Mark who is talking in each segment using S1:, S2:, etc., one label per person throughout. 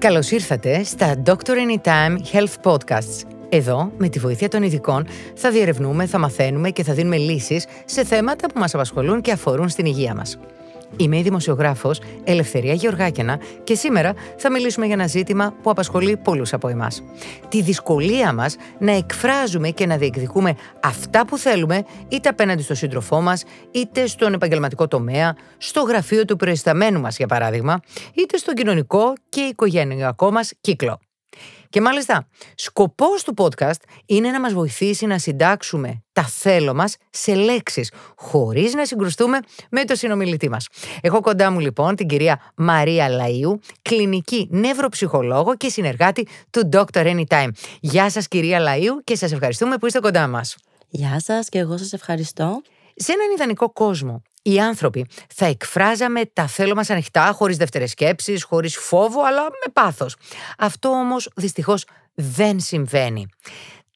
S1: Καλώς ήρθατε στα Doctor Anytime Health Podcasts. Εδώ, με τη βοήθεια των ειδικών, θα διερευνούμε, θα μαθαίνουμε και θα δίνουμε λύσεις σε θέματα που μας απασχολούν και αφορούν στην υγεία μας. Είμαι η δημοσιογράφος Ελευθερία Γεωργάκαινα και σήμερα θα μιλήσουμε για ένα ζήτημα που απασχολεί πολλούς από εμάς. Τη δυσκολία μας να εκφράζουμε και να διεκδικούμε αυτά που θέλουμε είτε απέναντι στο σύντροφό μας, είτε στον επαγγελματικό τομέα, στο γραφείο του προϊσταμένου μας για παράδειγμα, είτε στον κοινωνικό και οικογενειακό μας κύκλο. Και μάλιστα, σκοπός του podcast είναι να μας βοηθήσει να συντάξουμε τα θέλω μας σε λέξεις, χωρίς να συγκρουστούμε με το συνομιλητή μας. Έχω κοντά μου λοιπόν την κυρία Μαρία Λαΐου, κλινική νευροψυχολόγο και συνεργάτη του Dr. Anytime. Γεια σας κυρία Λαΐου και σας ευχαριστούμε που είστε κοντά μας.
S2: Γεια σας και εγώ σας ευχαριστώ.
S1: Σε έναν ιδανικό κόσμο, οι άνθρωποι θα εκφράζαμε τα θέλω μας ανοιχτά, χωρίς δεύτερες σκέψεις, χωρίς φόβο, αλλά με πάθος. Αυτό όμως δυστυχώς δεν συμβαίνει.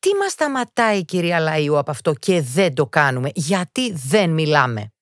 S1: Τι μας σταματάει κυρία Λαΐου από αυτό και δεν το κάνουμε, γιατί δεν μιλάμε;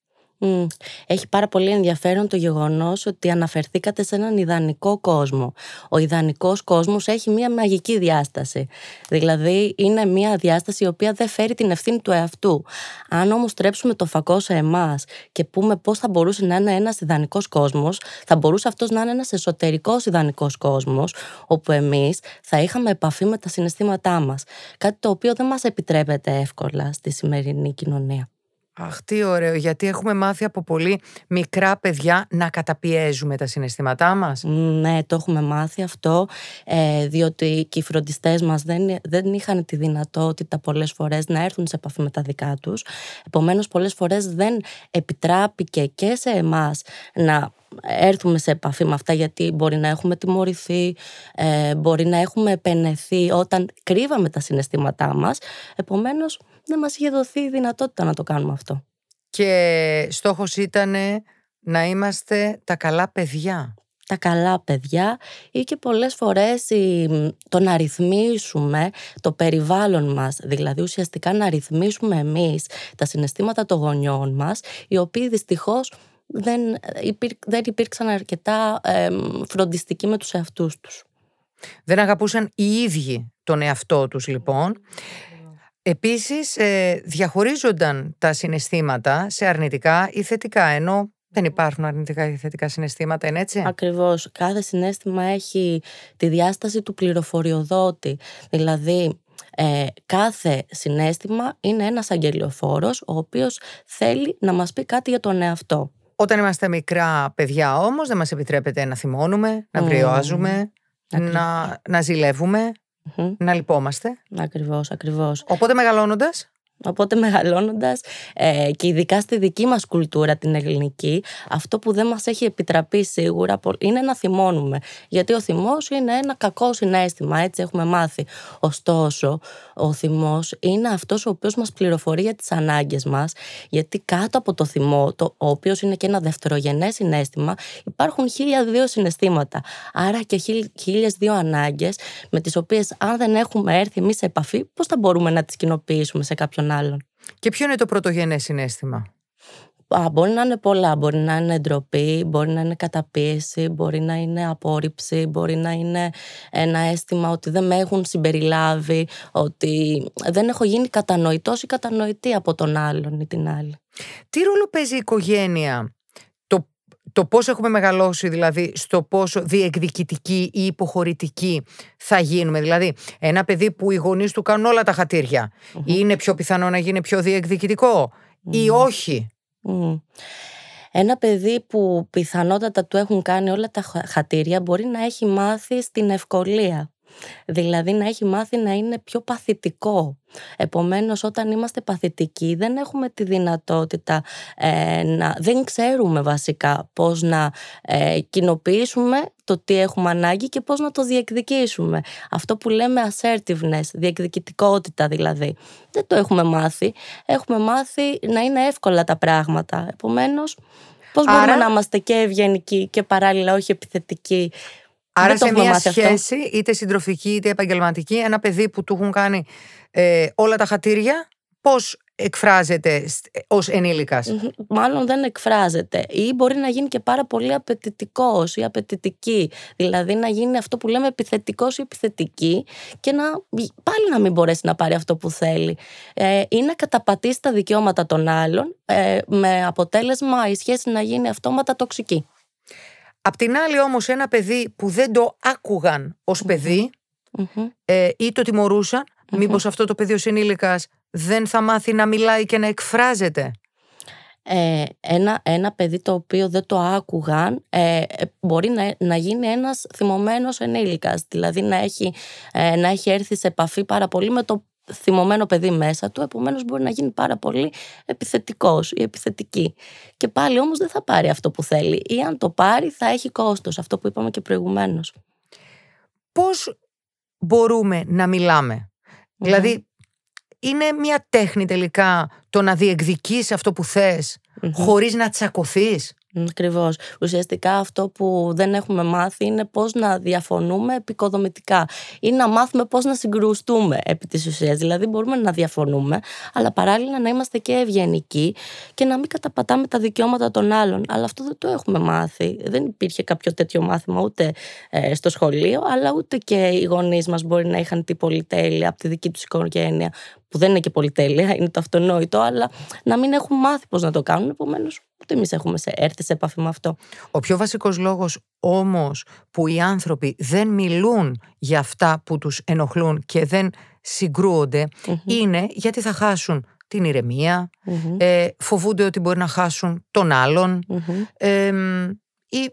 S2: Έχει πάρα πολύ ενδιαφέρον το γεγονός ότι αναφερθήκατε σε έναν ιδανικό κόσμο. Ο ιδανικός κόσμος έχει μια μαγική διάσταση. Δηλαδή είναι μια διάσταση η οποία δεν φέρει την ευθύνη του εαυτού. Αν όμως στρέψουμε το φακό σε εμάς και πούμε πώς θα μπορούσε να είναι ένας ιδανικός κόσμος, θα μπορούσε αυτός να είναι ένας εσωτερικός ιδανικός κόσμος, όπου εμείς θα είχαμε επαφή με τα συναισθήματά μας. Κάτι το οποίο δεν μας επιτρέπεται εύκολα στη σημερινή κοινωνία.
S1: Αχ, τι ωραίο, γιατί έχουμε μάθει από πολύ μικρά παιδιά να καταπιέζουμε τα συναισθήματά μας.
S2: Ναι, το έχουμε μάθει αυτό, ε, διότι και οι φροντιστές μας δεν, δεν είχαν τη δυνατότητα πολλές φορές να έρθουν σε επαφή με τα δικά τους. Επομένως, πολλές φορές δεν επιτράπηκε και σε εμάς να έρθουμε σε επαφή με αυτά γιατί μπορεί να έχουμε τιμωρηθεί, ε, μπορεί να έχουμε επενεθεί όταν κρύβαμε τα συναισθήματά μας. Επομένως, δεν μας είχε δοθεί η δυνατότητα να το κάνουμε αυτό.
S1: Και στόχος ήταν να είμαστε τα καλά παιδιά.
S2: Τα καλά παιδιά ή και πολλές φορές το να ρυθμίσουμε το περιβάλλον μας, δηλαδή ουσιαστικά να ρυθμίσουμε εμείς τα συναισθήματα των γονιών μας, οι οποίοι δυστυχώς δεν, δεν υπήρξαν αρκετά ε, φροντιστικοί με τους εαυτούς τους.
S1: Δεν αγαπούσαν οι ίδιοι τον εαυτό τους λοιπόν Επίσης ε, διαχωρίζονταν τα συναισθήματα σε αρνητικά ή θετικά, ενώ δεν υπάρχουν αρνητικά ή θετικά συναισθήματα, είναι έτσι;
S2: Ακριβώς. Κάθε συνέστημα έχει τη διάσταση του πληροφοριοδότη. Δηλαδή, ε, κάθε συνέστημα είναι ένας αγγελιοφόρος, ο οποίος θέλει να μας πει κάτι για τον εαυτό.
S1: Όταν είμαστε μικρά παιδιά όμως, δεν μας επιτρέπεται να θυμώνουμε, να βριάζουμε, να, να ζηλεύουμε, να λυπόμαστε.
S2: Ακριβώς, ακριβώς.
S1: Οπότε μεγαλώνοντας.
S2: Οπότε μεγαλώνοντας ε, και ειδικά στη δική μας κουλτούρα την ελληνική αυτό που δεν μας έχει επιτραπεί σίγουρα είναι να θυμώνουμε. Γιατί ο θυμός είναι ένα κακό συνέστημα έτσι έχουμε μάθει. Ωστόσο ο θυμός είναι αυτός ο οποίος μας πληροφορεί για τις ανάγκες μας γιατί κάτω από το θυμό το, ο οποίος είναι και ένα δευτερογενές συνέστημα υπάρχουν χίλια δύο συναισθήματα. Άρα και χίλιες δύο ανάγκες με τις οποίες αν δεν έχουμε έρθει εμείς σε επαφή πώς θα μπορούμε να τις κοινοποιήσουμε σε κάποιον
S1: και ποιο είναι το πρωτογενέ συνέστημα;
S2: Α, μπορεί να είναι πολλά. Μπορεί να είναι ντροπή, μπορεί να είναι καταπίεση, μπορεί να είναι απόρριψη, μπορεί να είναι ένα αίσθημα ότι δεν με έχουν συμπεριλάβει, ότι δεν έχω γίνει κατανοητός ή κατανοητή από τον άλλον ή την άλλη.
S1: Τι ρόλο παίζει η οικογένεια το πώς έχουμε μεγαλώσει δηλαδή στο πόσο διεκδικητική ή υποχωρητική θα γίνουμε. Δηλαδή ένα παιδί που οι γονείς του κάνουν όλα τα χατηρια είναι πιο πιθανό να γίνει πιο διεκδικητικό ή όχι;
S2: Ένα παιδί που πιθανότατα του έχουν κάνει όλα τα χατήρια μπορεί να έχει μάθει στην ευκολία. Δηλαδή να έχει μάθει να είναι πιο παθητικό. Επομένως όταν είμαστε παθητικοί δεν έχουμε τη δυνατότητα ε, να... Δεν ξέρουμε βασικά πώς να ε, κοινοποιήσουμε το τι έχουμε ανάγκη και πώς να το διεκδικήσουμε. Αυτό που λέμε assertiveness, διεκδικητικότητα δηλαδή. Δεν το έχουμε μάθει. Έχουμε μάθει να είναι εύκολα τα πράγματα. Επομένως... Πώς μπορούμε να είμαστε και ευγενικοί και παράλληλα όχι επιθετικοί
S1: Άρα σε μια σχέση, είτε συντροφική είτε επαγγελματική, ένα παιδί που του έχουν κάνει ε, όλα τα χατήρια, πώς εκφράζεται ως ενήλικας;
S2: Μάλλον δεν εκφράζεται. Ή μπορεί να γίνει και πάρα πολύ απαιτητικός ή απαιτητική. Δηλαδή να γίνει αυτό που λέμε επιθετικός ή επιθετική και να πάλι να μην μπορέσει να πάρει αυτό που θέλει. Ε, ή να καταπατήσει τα δικαιώματα των άλλων ε, με αποτέλεσμα η σχέση να γίνει αυτόματα τοξική.
S1: Απ' την άλλη όμως ένα παιδί που δεν το άκουγαν ως παιδι ε, ή το τιμωρούσαν, μήπως αυτό το παιδί ως ενήλικας δεν θα μάθει να μιλάει και να εκφράζεται;
S2: Ε, ένα, ένα παιδί το οποίο δεν το άκουγαν ε, μπορεί να, να γίνει ένας θυμωμένος ενήλικας δηλαδή να έχει, ε, να έχει έρθει σε επαφή πάρα πολύ με το θυμωμένο παιδί μέσα του επομένως μπορεί να γίνει πάρα πολύ επιθετικός ή επιθετική. Και πάλι όμως δεν θα πάρει αυτό που θέλει. Ή αν το πάρει θα έχει κόστος αυτό που είπαμε και προηγουμένως.
S1: Πώς μπορούμε να μιλάμε; Δηλαδή είναι μια τέχνη τελικά το να διεκδικείς αυτό που θες mm χωρίς να τσακωθείς;
S2: Ακριβώς. Ουσιαστικά αυτό που δεν έχουμε μάθει είναι πώς να διαφωνούμε επικοδομητικά ή να μάθουμε πώς να συγκρουστούμε επί της ουσίας. Δηλαδή, μπορούμε να διαφωνούμε, αλλά παράλληλα να είμαστε και ευγενικοί και να μην καταπατάμε τα δικαιώματα των άλλων. Αλλά αυτό δεν το έχουμε μάθει. Δεν υπήρχε κάποιο τέτοιο μάθημα ούτε ε, στο σχολείο, αλλά ούτε και οι γονείς μας μπορεί να είχαν την πολυτέλεια από τη δική τους οικογένεια που δεν είναι και πολυτέλεια, είναι το αυτονόητο, αλλά να μην έχουν μάθει πώς να το κάνουν. Επομένως, ούτε εμείς έχουμε έρθει σε επαφή με αυτό.
S1: Ο πιο βασικός λόγος όμως που οι άνθρωποι δεν μιλούν για αυτά που τους ενοχλούν και δεν συγκρουονται είναι γιατί θα χάσουν την ηρεμια ε, φοβούνται ότι μπορεί να χάσουν τον άλλον ή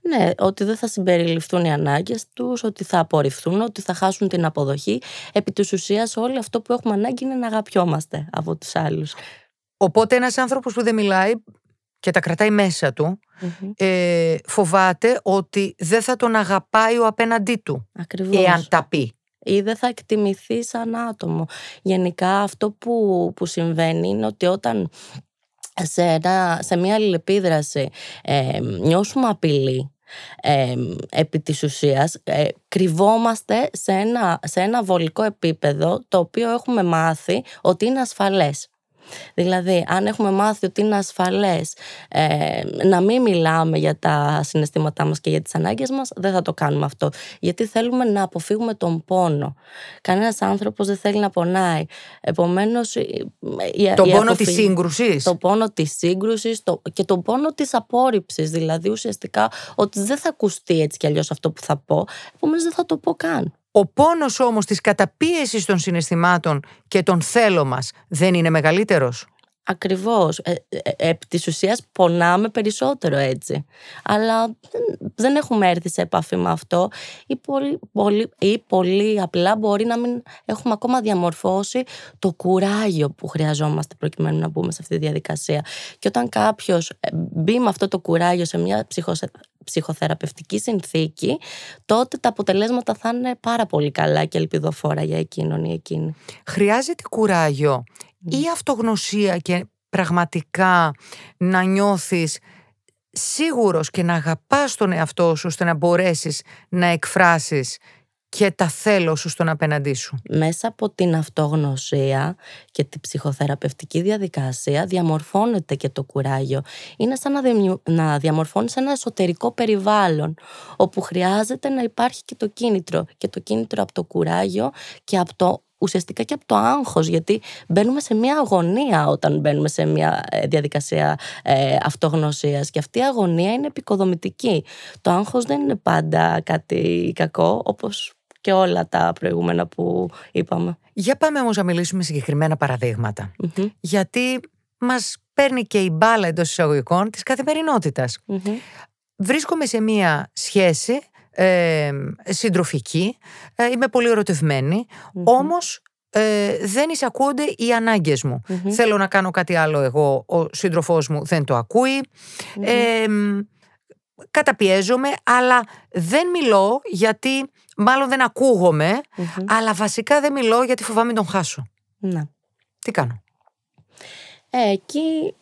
S2: ναι, ότι δεν θα συμπεριληφθούν οι ανάγκες τους, ότι θα απορριφθούν, ότι θα χάσουν την αποδοχή. Επί της ουσίας, όλο αυτό που έχουμε ανάγκη είναι να αγαπιόμαστε από τους άλλους.
S1: Οπότε, ένας άνθρωπος που δεν μιλάει και τα κρατάει μέσα του, ε, φοβάται ότι δεν θα τον αγαπάει ο απέναντί του.
S2: Ακριβώς.
S1: Εάν τα πει.
S2: Ή δεν θα εκτιμηθεί σαν άτομο. Γενικά αυτό που, που συμβαίνει είναι ότι όταν σε, ένα, σε μια αλληλεπίδραση ε, νιώσουμε απειλή ε, επί της ουσίας ε, κρυβόμαστε σε ένα, σε ένα βολικό επίπεδο το οποίο έχουμε μάθει ότι είναι ασφαλές. Δηλαδή, αν έχουμε μάθει ότι είναι ασφαλές ε, να μην μιλάμε για τα συναισθήματά μας και για τις ανάγκες μας, δεν θα το κάνουμε αυτό. Γιατί θέλουμε να αποφύγουμε τον πόνο. Κανένας άνθρωπος δεν θέλει να πονάει. Επομένως.
S1: Τον πόνο της σύγκρουσης.
S2: Το πόνο της σύγκρουσης και τον πόνο της απόρριψης. Δηλαδή, ουσιαστικά ότι δεν θα ακουστεί έτσι κι αλλιώς αυτό που θα πω. Επομένως, δεν θα το πω καν.
S1: Ο πόνος όμως της καταπίεσης των συναισθημάτων και των θέλω μας δεν είναι μεγαλύτερος.
S2: Ακριβώς. Ε, ε, ε, επί της ουσίας πονάμε περισσότερο έτσι. Αλλά δεν έχουμε έρθει σε επαφή με αυτό ή πολύ, πολύ, ή πολύ απλά μπορεί να μην έχουμε ακόμα διαμορφώσει το κουράγιο που χρειαζόμαστε προκειμένου να μπούμε σε αυτή τη διαδικασία. Και όταν κάποιος μπει με αυτό το κουράγιο σε μια ψυχοθεραπευτική συνθήκη, τότε τα αποτελέσματα θα είναι πάρα πολύ καλά και ελπιδοφόρα για εκείνον ή εκείνη.
S1: Χρειάζεται κουράγιο ή αυτογνωσία και πραγματικά να νιώθεις σίγουρος και να αγαπάς τον εαυτό σου ώστε να μπορέσεις να εκφράσεις και τα θέλω σου στον απέναντί σου.
S2: Μέσα από την αυτογνωσία και την ψυχοθεραπευτική διαδικασία διαμορφώνεται και το κουράγιο. Είναι σαν να, δημιου... να διαμορφώνεις ένα εσωτερικό περιβάλλον όπου χρειάζεται να υπάρχει και το κίνητρο. Και το κίνητρο από το κουράγιο και από το ουσιαστικά και από το άγχος γιατί μπαίνουμε σε μια αγωνία όταν μπαίνουμε σε μια ε, διαδικασία ε, αυτογνωσίας και αυτή η αγωνία είναι επικοδομητική. Το άγχος δεν είναι πάντα κάτι κακό όπως και όλα τα προηγούμενα που είπαμε.
S1: Για πάμε όμως να μιλήσουμε συγκεκριμένα Γιατί μας παίρνει και η μπάλα εντός εισαγωγικών της καθημερινότητας. Βρίσκομαι σε μία σχέση ε, συντροφική, ε, είμαι πολύ ερωτευμένη, όμως ε, δεν εισακούονται οι ανάγκες μου. Θέλω να κάνω κάτι άλλο εγώ, ο σύντροφός μου δεν το ακούει. Ε, καταπιέζομαι, αλλά δεν μιλώ γιατί μάλλον δεν ακούγομαι, αλλά βασικά δεν μιλώ γιατί φοβάμαι τον χάσω.
S2: Ναι.
S1: Τι κάνω;
S2: Ε, εκεί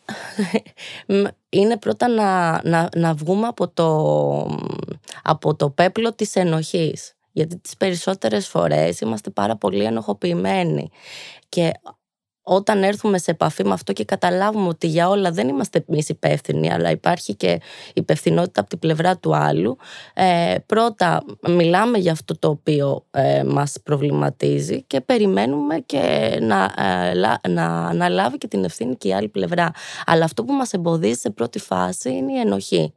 S2: είναι πρώτα να, να, να βγούμε από το, από το πέπλο της ενοχής. Γιατί τις περισσότερες φορές είμαστε πάρα πολύ ενοχοποιημένοι. Και όταν έρθουμε σε επαφή με αυτό και καταλάβουμε ότι για όλα δεν είμαστε εμείς υπεύθυνοι, αλλά υπάρχει και υπευθυνότητα από την πλευρά του άλλου, ε, πρώτα μιλάμε για αυτό το οποίο ε, μας προβληματίζει και περιμένουμε και να, ε, να αναλάβει και την ευθύνη και η άλλη πλευρά. Αλλά αυτό που μας εμποδίζει σε πρώτη φάση είναι η ενοχή.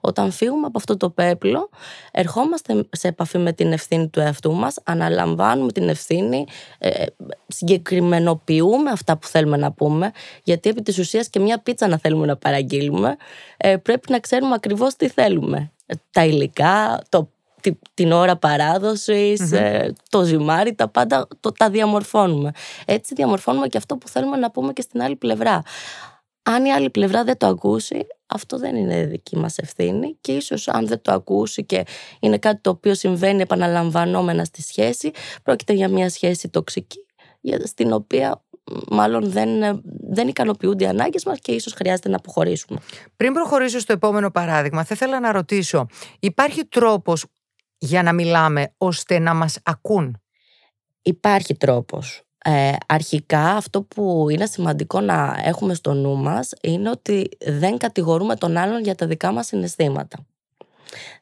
S2: Όταν φύγουμε από αυτό το πέπλο, ερχόμαστε σε επαφή με την ευθύνη του εαυτού μας, αναλαμβάνουμε την ευθύνη, ε, συγκεκριμενοποιούμε αυτά που θέλουμε να πούμε, γιατί επί της ουσίας και μια πίτσα να θέλουμε να παραγγείλουμε, ε, πρέπει να ξέρουμε ακριβώς τι θέλουμε. Ε, τα υλικά, το την ώρα ε, το ζυμάρι, τα πάντα το, τα διαμορφώνουμε. Έτσι διαμορφώνουμε και αυτό που θέλουμε να πούμε και στην άλλη πλευρά. Αν η άλλη πλευρά δεν το ακούσει, αυτό δεν είναι δική μας ευθύνη και ίσως αν δεν το ακούσει και είναι κάτι το οποίο συμβαίνει επαναλαμβανόμενα στη σχέση, πρόκειται για μια σχέση τοξική, στην οποία μάλλον δεν, δεν ικανοποιούνται οι ανάγκες μας και ίσως χρειάζεται να αποχωρήσουμε.
S1: Πριν προχωρήσω στο επόμενο παράδειγμα, θα ήθελα να ρωτήσω, υπάρχει τρόπος για να μιλάμε ώστε να μας ακούν;
S2: Υπάρχει τρόπος. Ε, αρχικά αυτό που είναι σημαντικό να έχουμε στο νου μας είναι ότι δεν κατηγορούμε τον άλλον για τα δικά μας συναισθήματα.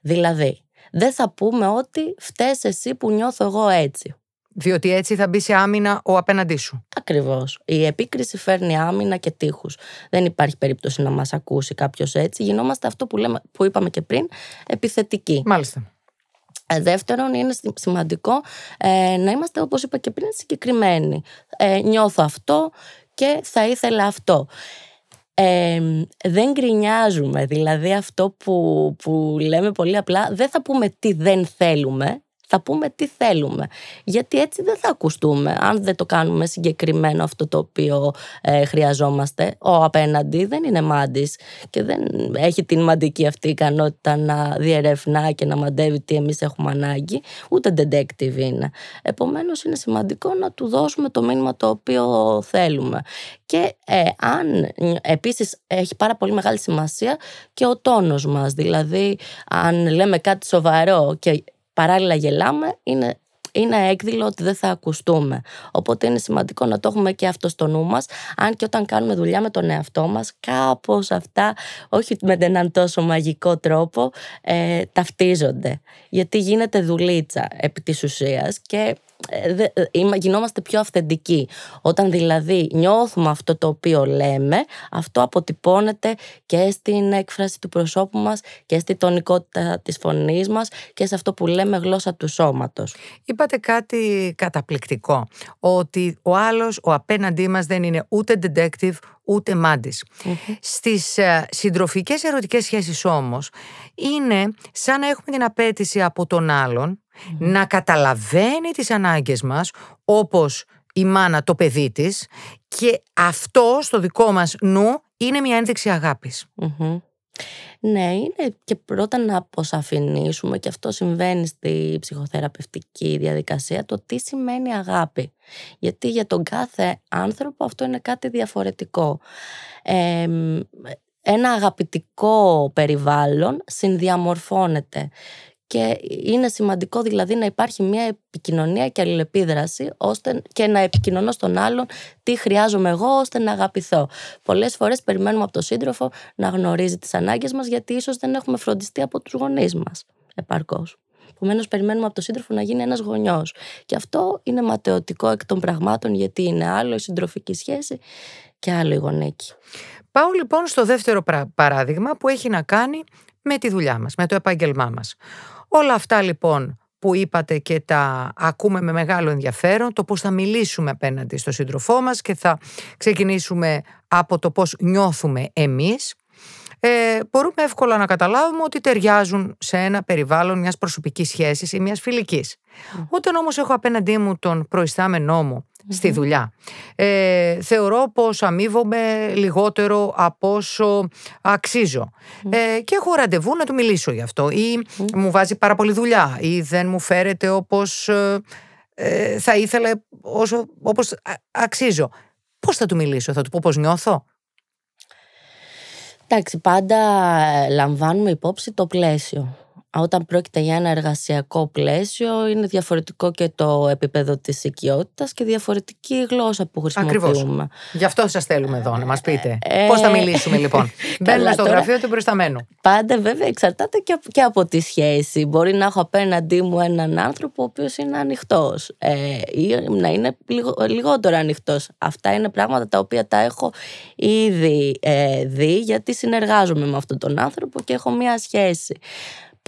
S2: Δηλαδή, δεν θα πούμε ότι φταίς εσύ που νιώθω εγώ έτσι.
S1: Διότι έτσι θα μπει σε άμυνα ο απέναντί σου.
S2: Ακριβώς. Η επίκριση φέρνει άμυνα και τείχους. Δεν υπάρχει περίπτωση να μας ακούσει κάποιος έτσι. Γινόμαστε αυτό που, λέμε, που είπαμε και πριν, επιθετικοί.
S1: Μάλιστα.
S2: Ε, δεύτερον, είναι σημαντικό ε, να είμαστε, όπως είπα και πριν, συγκεκριμένοι. Ε, νιώθω αυτό και θα ήθελα αυτό. Ε, δεν γκρινιάζουμε, δηλαδή αυτό που, που λέμε πολύ απλά, δεν θα πούμε τι δεν θέλουμε, θα πούμε τι θέλουμε. Γιατί έτσι δεν θα ακουστούμε, αν δεν το κάνουμε συγκεκριμένο αυτό το οποίο ε, χρειαζόμαστε. Ο απέναντι δεν είναι μάντης και δεν έχει την μαντική αυτή ικανότητα να διερευνά και να μαντεύει τι εμείς έχουμε ανάγκη, ούτε detective είναι. Επομένως είναι σημαντικό να του δώσουμε το μήνυμα το οποίο θέλουμε. Και ε, αν επίσης έχει πάρα πολύ μεγάλη σημασία και ο τόνος μας, δηλαδή αν λέμε κάτι σοβαρό και παράλληλα γελάμε, είναι είναι έκδηλο ότι δεν θα ακουστούμε. Οπότε είναι σημαντικό να το έχουμε και αυτό στο νου μας, αν και όταν κάνουμε δουλειά με τον εαυτό μας, κάπως αυτά, όχι με έναν τόσο μαγικό τρόπο, ε, ταυτίζονται. Γιατί γίνεται δουλίτσα επί της ουσίας και ε, ε, γινόμαστε πιο αυθεντικοί. Όταν δηλαδή νιώθουμε αυτό το οποίο λέμε, αυτό αποτυπώνεται και στην έκφραση του προσώπου μας και στη τονικότητα της φωνής μας και σε αυτό που λέμε γλώσσα του σώματος.
S1: Είπατε κάτι καταπληκτικό, ότι ο άλλος, ο απέναντί μας δεν είναι ούτε detective, ούτε μάντης. Mm-hmm. Στις ε, συντροφικές ερωτικές σχέσεις όμως είναι σαν να έχουμε την απέτηση από τον άλλον να καταλαβαίνει τις ανάγκες μας όπως η μάνα το παιδί της και αυτό στο δικό μας νου είναι μια ένδειξη
S2: Ναι, είναι και πρώτα να αποσαφηνίσουμε και αυτό συμβαίνει στη ψυχοθεραπευτική διαδικασία το τι σημαίνει αγάπη. Γιατί για τον κάθε άνθρωπο αυτό είναι κάτι διαφορετικό. ένα αγαπητικό περιβάλλον συνδιαμορφώνεται και είναι σημαντικό δηλαδή να υπάρχει μια επικοινωνία και αλληλεπίδραση ώστε και να επικοινωνώ στον άλλον τι χρειάζομαι εγώ ώστε να αγαπηθώ. Πολλές φορές περιμένουμε από τον σύντροφο να γνωρίζει τις ανάγκες μας γιατί ίσως δεν έχουμε φροντιστεί από τους γονείς μας επαρκώς. Επομένως, περιμένουμε από τον σύντροφο να γίνει ένας γονιός. Και αυτό είναι ματαιωτικό εκ των πραγμάτων, γιατί είναι άλλο η συντροφική σχέση και άλλο η γονέκη.
S1: Πάω λοιπόν στο δεύτερο παράδειγμα που έχει να κάνει με τη δουλειά μας, με το επάγγελμά μας. Όλα αυτά λοιπόν που είπατε και τα ακούμε με μεγάλο ενδιαφέρον, το πώς θα μιλήσουμε απέναντι στο σύντροφό μας και θα ξεκινήσουμε από το πώς νιώθουμε εμείς, ε, μπορούμε εύκολα να καταλάβουμε ότι ταιριάζουν σε ένα περιβάλλον μιας προσωπικής σχέσης ή μιας φιλικής. Mm. Όταν όμως έχω απέναντί μου τον προϊστάμενό μου στη δουλειά. Ε, θεωρώ πως αμείβομαι λιγότερο από όσο αξίζω. Ε, και έχω ραντεβού να του μιλήσω γι' αυτό. Ή μου βάζει πάρα πολύ δουλειά. Ή δεν μου φέρεται όπως ε, ε, θα ήθελε όσο, όπως αξίζω. Πώς θα του μιλήσω, θα του πω πώς νιώθω;
S2: Εντάξει, πάντα λαμβάνουμε υπόψη το πλαίσιο. Όταν πρόκειται για ένα εργασιακό πλαίσιο είναι διαφορετικό και το επίπεδο της οικειότητας και διαφορετική η γλώσσα που χρησιμοποιούμε. Ακριβώς.
S1: Γι' αυτό σας θέλουμε εδώ να μας πείτε. Ε... Πώς θα μιλήσουμε λοιπόν; Μπαίνουμε στο γραφείο του προϊσταμένου.
S2: Πάντα βέβαια εξαρτάται και από τη σχέση. Μπορεί να έχω απέναντί μου έναν άνθρωπο ο οποίος είναι ανοιχτός ε, ή να είναι λιγότερο ανοιχτός. Αυτά είναι πράγματα τα οποία τα έχω ήδη ε, δει γιατί συνεργάζομαι με αυτόν τον άνθρωπο και έχω μία σχέση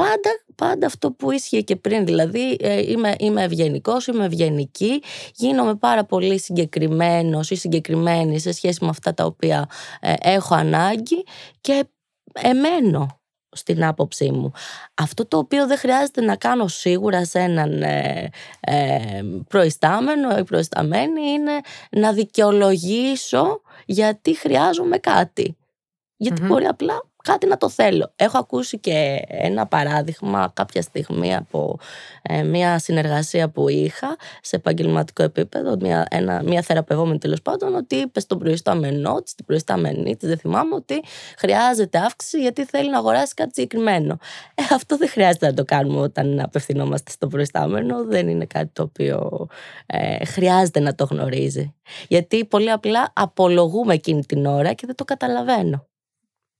S2: πάντα, πάντα αυτό που ίσχυε και πριν. Δηλαδή, ε, είμαι, είμαι ευγενικός, είμαι ευγενική, γίνομαι πάρα πολύ συγκεκριμένος ή συγκεκριμένη σε σχέση με αυτά τα οποία ε, έχω ανάγκη και εμένω στην άποψή μου. Αυτό το οποίο δεν χρειάζεται να κάνω σίγουρα σε έναν ε, ε προϊστάμενο ή προϊσταμένη είναι να δικαιολογήσω γιατί χρειάζομαι κάτι. μπορεί απλά κάτι να το θέλω. Έχω ακούσει και ένα παράδειγμα κάποια στιγμή από ε, μια συνεργασία που είχα σε επαγγελματικό επίπεδο, μια, ένα, μια θεραπευόμενη τέλος πάντων, ότι είπες στον προϊστάμενό της, την προϊστάμενή της, δεν θυμάμαι, ότι χρειάζεται αύξηση γιατί θέλει να αγοράσει κάτι συγκεκριμένο. Ε, αυτό δεν χρειάζεται να το κάνουμε όταν απευθυνόμαστε στον προϊστάμενο. Δεν είναι κάτι το οποίο ε, χρειάζεται να το γνωρίζει. Γιατί πολύ απλά απολογούμε εκείνη την ώρα και δεν το καταλαβαίνω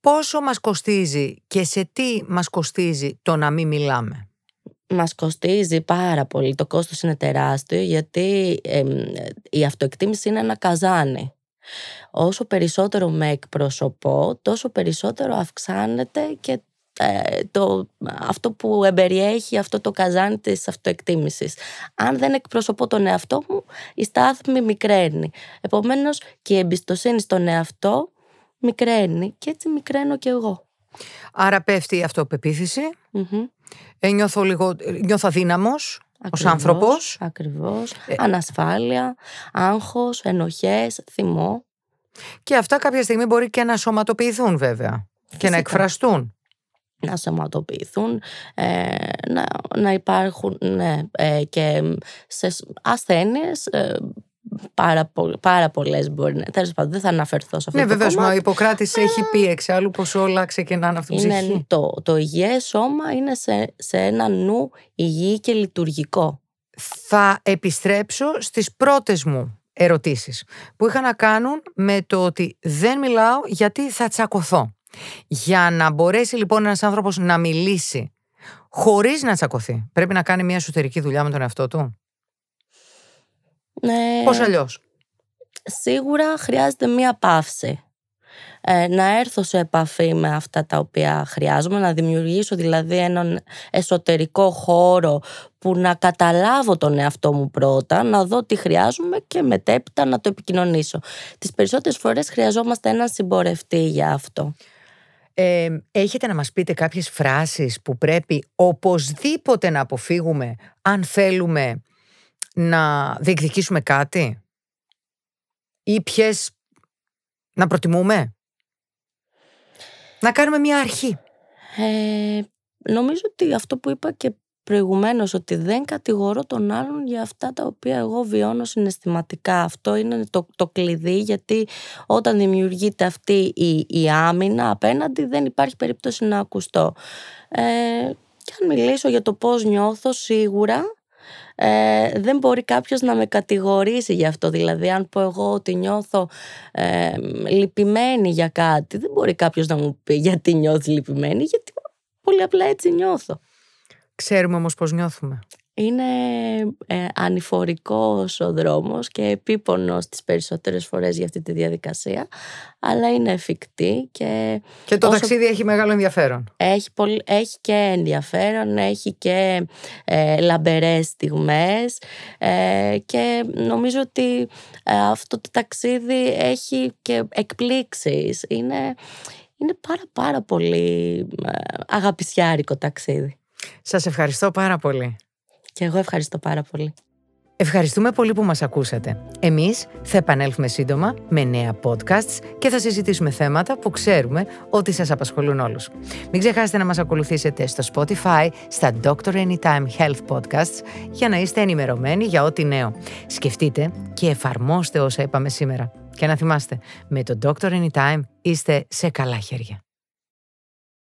S1: πόσο μας κοστίζει και σε τι μας κοστίζει το να μην μιλάμε;
S2: Μας κοστίζει πάρα πολύ. Το κόστος είναι τεράστιο γιατί η αυτοεκτίμηση είναι ένα καζάνι. Όσο περισσότερο με εκπροσωπώ, τόσο περισσότερο αυξάνεται και ε, το, αυτό που εμπεριέχει αυτό το καζάνι της αυτοεκτίμησης. Αν δεν εκπροσωπώ τον εαυτό μου, η στάθμη μικραίνει. Επομένως και η εμπιστοσύνη στον εαυτό μικραίνει και έτσι μικραίνω κι εγώ.
S1: Άρα πέφτει η αυτοπεποίθηση, ε, νιώθω, λίγο, νιώθω αδύναμος ως άνθρωπος.
S2: Ακριβώς, ε, ανασφάλεια, άγχος, ενοχές, θυμό.
S1: Και αυτά κάποια στιγμή μπορεί και να σωματοποιηθούν βέβαια και να εκφραστούν.
S2: Να σωματοποιηθούν, ε, να, να υπάρχουν ναι, ε, και σε ασθένειες πάρα, πο, πάρα πολλές μπορεί να. Τέλος πάντων, δεν θα αναφερθώ σε αυτό.
S1: Ναι, βεβαίως. Ο Ιπποκράτης έχει πει εξάλλου πως όλα ξεκινάνε από την ψυχή.
S2: Το, το υγιέ σώμα είναι σε, σε ένα νου υγιή και λειτουργικό.
S1: Θα επιστρέψω στις πρώτες μου ερωτήσεις που είχαν να κάνουν με το ότι δεν μιλάω γιατί θα τσακωθώ. Για να μπορέσει λοιπόν ένας άνθρωπος να μιλήσει χωρίς να τσακωθεί, πρέπει να κάνει μια εσωτερική δουλειά με τον εαυτό του;
S2: Ναι.
S1: Πώς αλλιώς;
S2: Σίγουρα χρειάζεται μία παύση. Ε, να έρθω σε επαφή με αυτά τα οποία χρειάζομαι, να δημιουργήσω δηλαδή έναν εσωτερικό χώρο που να καταλάβω τον εαυτό μου πρώτα, να δω τι χρειάζομαι και μετέπειτα να το επικοινωνήσω. Τις περισσότερες φορές χρειαζόμαστε έναν συμπορευτή για αυτό.
S1: Ε, έχετε να μας πείτε κάποιες φράσεις που πρέπει οπωσδήποτε να αποφύγουμε αν θέλουμε να διεκδικήσουμε κάτι; Ή ποιες να προτιμούμε; Να κάνουμε μια αρχή.
S2: Ε, νομίζω ότι αυτό που είπα και προηγουμένως ότι δεν κατηγορώ τον άλλον για αυτά τα οποία εγώ βιώνω συναισθηματικά. Αυτό είναι το, το κλειδί γιατί όταν δημιουργείται αυτή η, η άμυνα απέναντι δεν υπάρχει περίπτωση να ακουστώ. Ε, και αν μιλήσω για το πώς νιώθω σίγουρα ε, δεν μπορεί κάποιος να με κατηγορήσει για αυτό. Δηλαδή, αν πω εγώ ότι νιώθω ε, λυπημένη για κάτι, δεν μπορεί κάποιος να μου πει γιατί νιώθεις λυπημένη, γιατί πολύ απλά έτσι νιώθω.
S1: Ξέρουμε όμως πώς νιώθουμε.
S2: Είναι ε, ανηφορικός ο δρόμος και επίπονος τις περισσότερες φορές για αυτή τη διαδικασία, αλλά είναι εφικτή και...
S1: Και το ταξίδι έχει μεγάλο ενδιαφέρον.
S2: Έχει, πολύ, έχει και ενδιαφέρον, έχει και ε, λαμπερές στιγμές ε, και νομίζω ότι ε, αυτό το ταξίδι έχει και εκπλήξεις. Είναι, είναι πάρα πάρα πολύ ε, αγαπησιάρικο ταξίδι.
S1: Σας ευχαριστώ πάρα πολύ.
S2: Και εγώ ευχαριστώ πάρα πολύ.
S1: Ευχαριστούμε πολύ που μας ακούσατε. Εμείς θα επανέλθουμε σύντομα με νέα podcasts και θα συζητήσουμε θέματα που ξέρουμε ότι σας απασχολούν όλους. Μην ξεχάσετε να μας ακολουθήσετε στο Spotify, στα Doctor Anytime Health Podcasts για να είστε ενημερωμένοι για ό,τι νέο. Σκεφτείτε και εφαρμόστε όσα είπαμε σήμερα. Και να θυμάστε, με το Doctor Anytime είστε σε καλά χέρια.